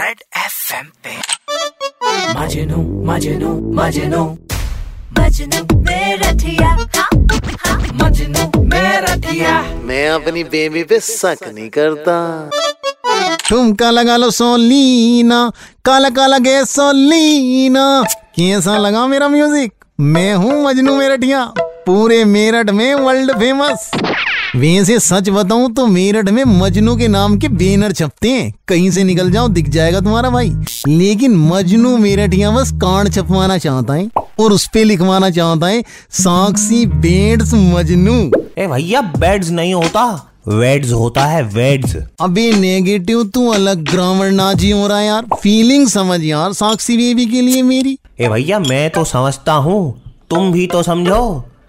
Red FM पे। मजनू मजनू मजनू। मजनू मेरा ठिया। हाँ, हाँ। मजनू मेरा दिया मैं अपनी बेबी पे शक नहीं करता। ठुमका लगा लो सोलीना काला काला गे सोलीना। कैसा लगा मेरा म्यूज़िक मैं हूँ मजनू मेरठिया पूरे मेरठ में वर्ल्ड फ़ेमस वैसे सच बताऊँ तो मेरठ में मजनू के नाम के बैनर छपते हैं। कहीं से निकल जाओ दिख जाएगा तुम्हारा भाई। लेकिन मजनू मेरठिया बस कांड छपवाना चाहता है और उस पे लिखवाना चाहता है साक्षी बेड्स मजनू। ए भैया बेड्स नहीं होता। वेड्स होता है वेड्स। अबे नेगेटिव तू अलग ग्रामर नाजी हो रहा है यार। फीलिंग समझ यार साक्षी बेबी के लिए मेरी। ए भैया मैं तो समझता हूँ तुम भी तो समझो।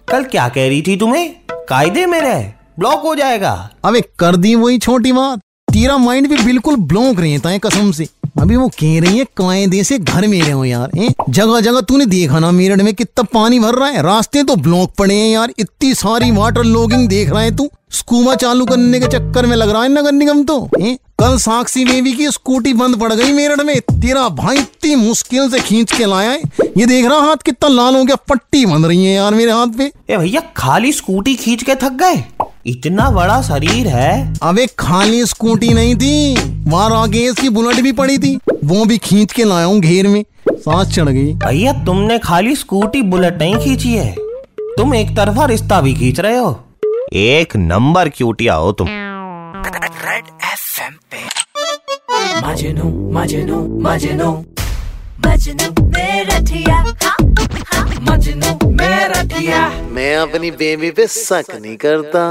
कल क्या कह रही थी तुम्हें? कायदे में रह ब्लॉक हो जाएगा। अबे कर दी वही छोटी बात। तेरा माइंड भी बिल्कुल ब्लॉक रहता है कसम से। अभी वो कह रही है कायदे से घर मेरे हो यार हैं? जगह जगह तूने देखा ना मेरठ में कितना पानी भर रहा है? रास्ते तो ब्लॉक पड़े हैं यार इतनी सारी वाटर लॉगिंग देख रहा है तू। स्कूबा चालू करने के चक्कर में लग रहा है नगर निगम तो हैं? कल साक्षी बेबी की स्कूटी बंद पड़ गई मेरठ में। तेरा भाई इतनी मुश्किल से खींच के लाया है। ये देख रहा हाथ कितना लाल हो गया पट्टी बन रही है यार मेरे हाथ पे। ए भैया खाली स्कूटी खींच के थक गए? इतना बड़ा शरीर है। अबे खाली स्कूटी नहीं थी वहाँ आगे इसकी बुलेट भी पड़ी थी। वो भी खींच के लाया हूँ घेर में सांस चढ़ गई। भैया तुमने खाली स्कूटी बुलेट नहीं खींची है। तुम एक तरफा रिश्ता भी खींच रहे हो। एक नंबर क्यूटिया हो तुम। रेड एफएम पे। मजनू मजनू मजनू। मजनू मेरा मैं अपनी बेबी पे शक नहीं करता।